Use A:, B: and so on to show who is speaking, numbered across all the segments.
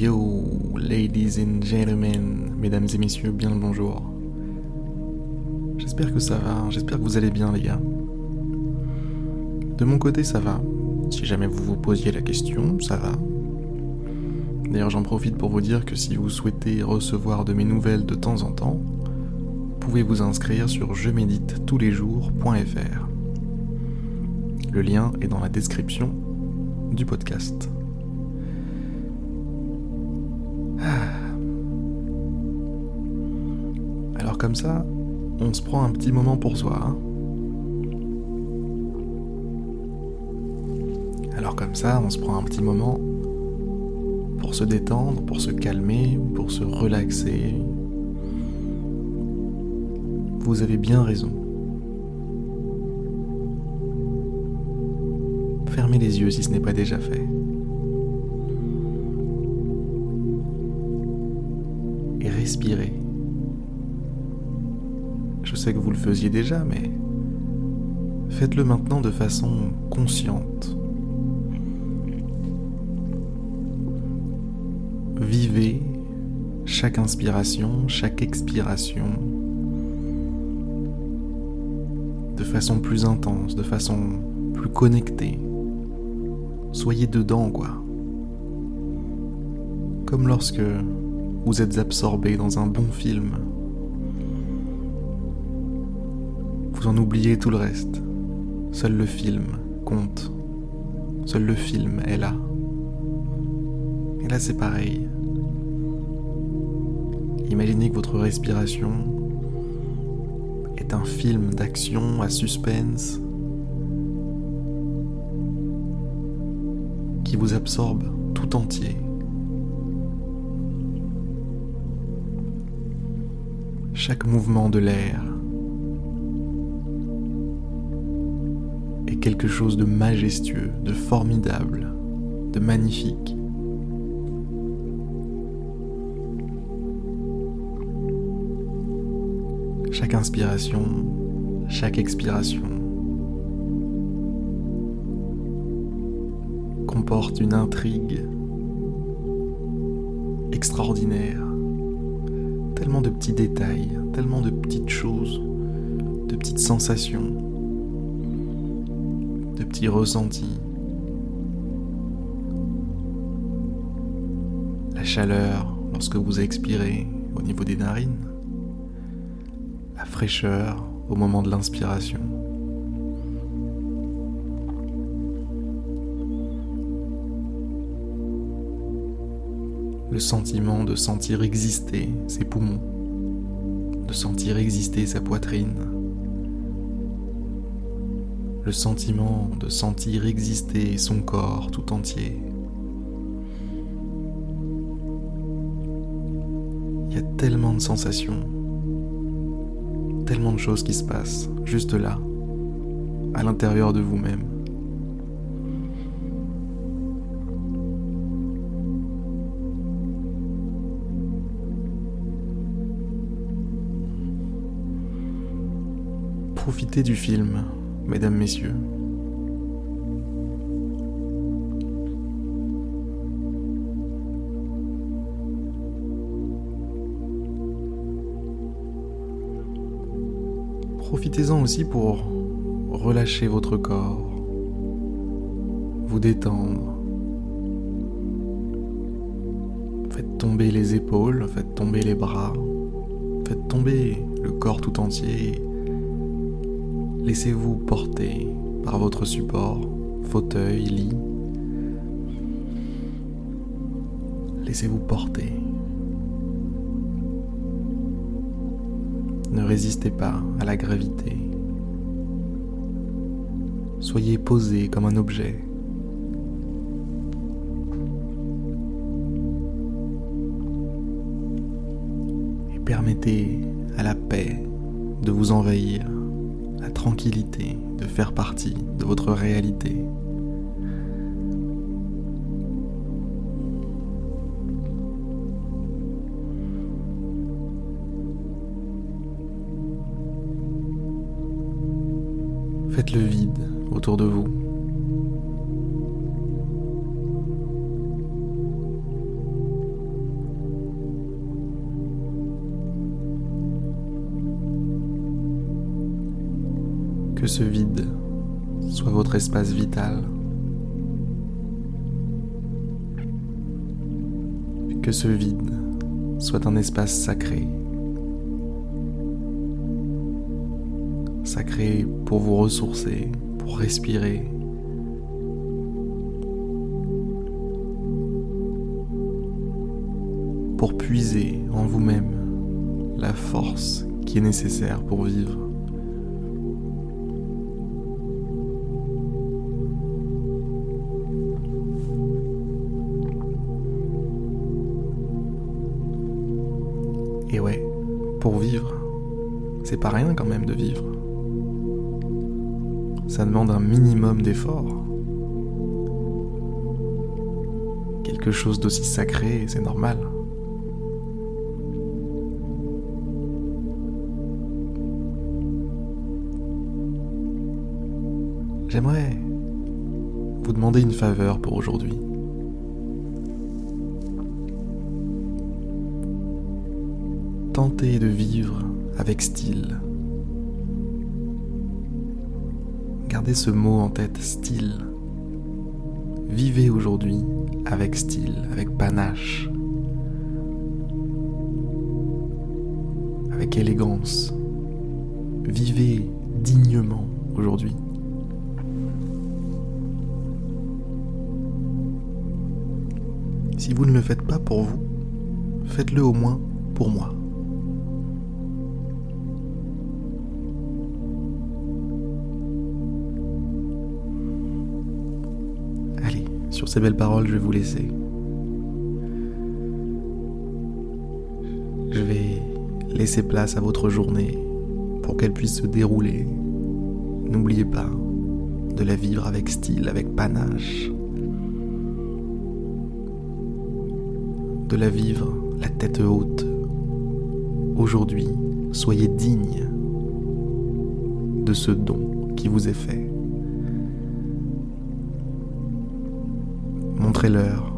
A: Yo, ladies and gentlemen, mesdames et messieurs, bien le bonjour. J'espère que ça va, j'espère que vous allez bien les gars. De mon côté ça va, si jamais vous vous posiez la question, ça va. D'ailleurs j'en profite pour vous dire que si vous souhaitez recevoir de mes nouvelles de temps en temps, vous pouvez vous inscrire sur je médite tous les jours.fr. Le lien est dans la description du podcast. Alors comme ça, on se prend un petit moment pour soi. Hein. Alors comme ça, on se prend un petit moment pour se détendre, pour se calmer, pour se relaxer. Vous avez bien raison. Fermez les yeux si ce n'est pas déjà fait. Je sais que vous le faisiez déjà, mais faites-le maintenant de façon consciente. Vivez chaque inspiration, chaque expiration de façon plus intense, de façon plus connectée. Soyez dedans, quoi. Comme lorsque vous êtes absorbé dans un bon film Vous en oubliez tout le reste. Seul le film compte. Seul le film est là. Et là c'est pareil. Imaginez que votre respiration est un film d'action à suspense qui vous absorbe tout entier. Chaque mouvement de l'air, quelque chose de majestueux, de formidable, de magnifique. Chaque inspiration, chaque expiration comporte une intrigue extraordinaire. De petits détails, tellement de petites choses, de petites sensations de petits ressentis. La chaleur lorsque vous expirez au niveau des narines. La fraîcheur au moment de l'inspiration. Le sentiment de sentir exister ses poumons, de sentir exister sa poitrine, le sentiment de sentir exister son corps tout entier. Il y a tellement de sensations, tellement de choses qui se passent juste là, à l'intérieur de vous-même. Profitez du film mesdames, messieurs. Profitez-en aussi pour relâcher votre corps, vous détendre. Faites tomber les épaules, faites tomber les bras, faites tomber le corps tout entier Laissez-vous porter par votre support, fauteuil, lit. Laissez-vous porter. Ne résistez pas à la gravité. Soyez posé comme un objet. Et permettez à la paix de vous envahir la tranquillité de faire partie de votre réalité. Faites le vide autour de vous. Ce vide soit votre espace vital. Que ce vide soit un espace sacré. Sacré pour vous ressourcer, pour respirer. Pour puiser en vous-même la force qui est nécessaire pour vivre. Et ouais, pour vivre, c'est pas rien quand même de vivre. Ça demande un minimum d'effort. Quelque chose d'aussi sacré, c'est normal. J'aimerais vous demander une faveur pour aujourd'hui. Tentez de vivre avec style. Gardez ce mot en tête, style. Vivez aujourd'hui avec style, avec panache, avec élégance. Vivez dignement aujourd'hui. Si vous ne le faites pas pour vous, faites-le au moins pour moi. Sur ces belles paroles, je vais vous laisser. Je vais laisser place à votre journée pour qu'elle puisse se dérouler. N'oubliez pas de la vivre avec style, avec panache. de la vivre la tête haute. Aujourd'hui, soyez digne de ce don qui vous est fait. Montrez-leur.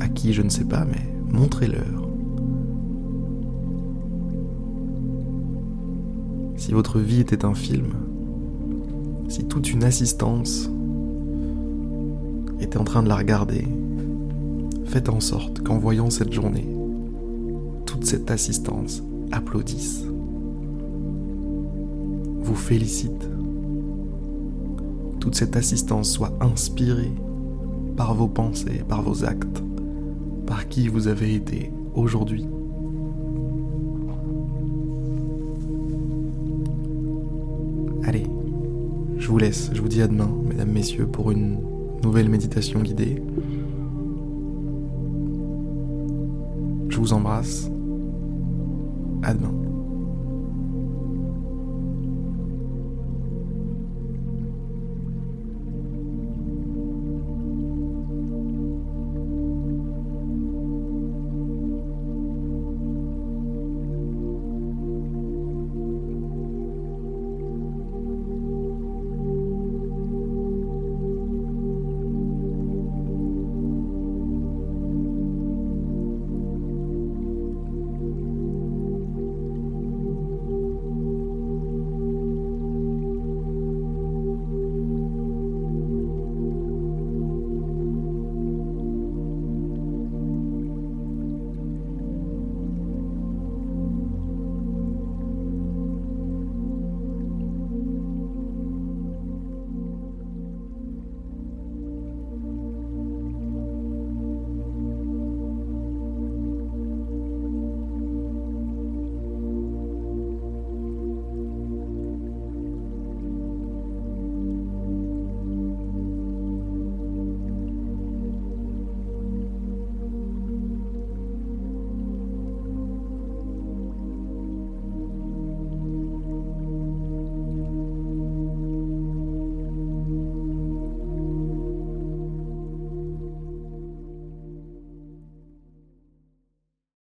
A: À qui je ne sais pas, mais montrez-leur. Si votre vie était un film, si toute une assistance était en train de la regarder, Faites en sorte qu'en voyant cette journée, toute cette assistance applaudisse, vous félicite, toute cette assistance soit inspirée par vos pensées, par vos actes, par qui vous avez été aujourd'hui. Allez, je vous laisse, je vous dis à demain, mesdames, messieurs, pour une nouvelle méditation guidée. Je vous embrasse. À demain.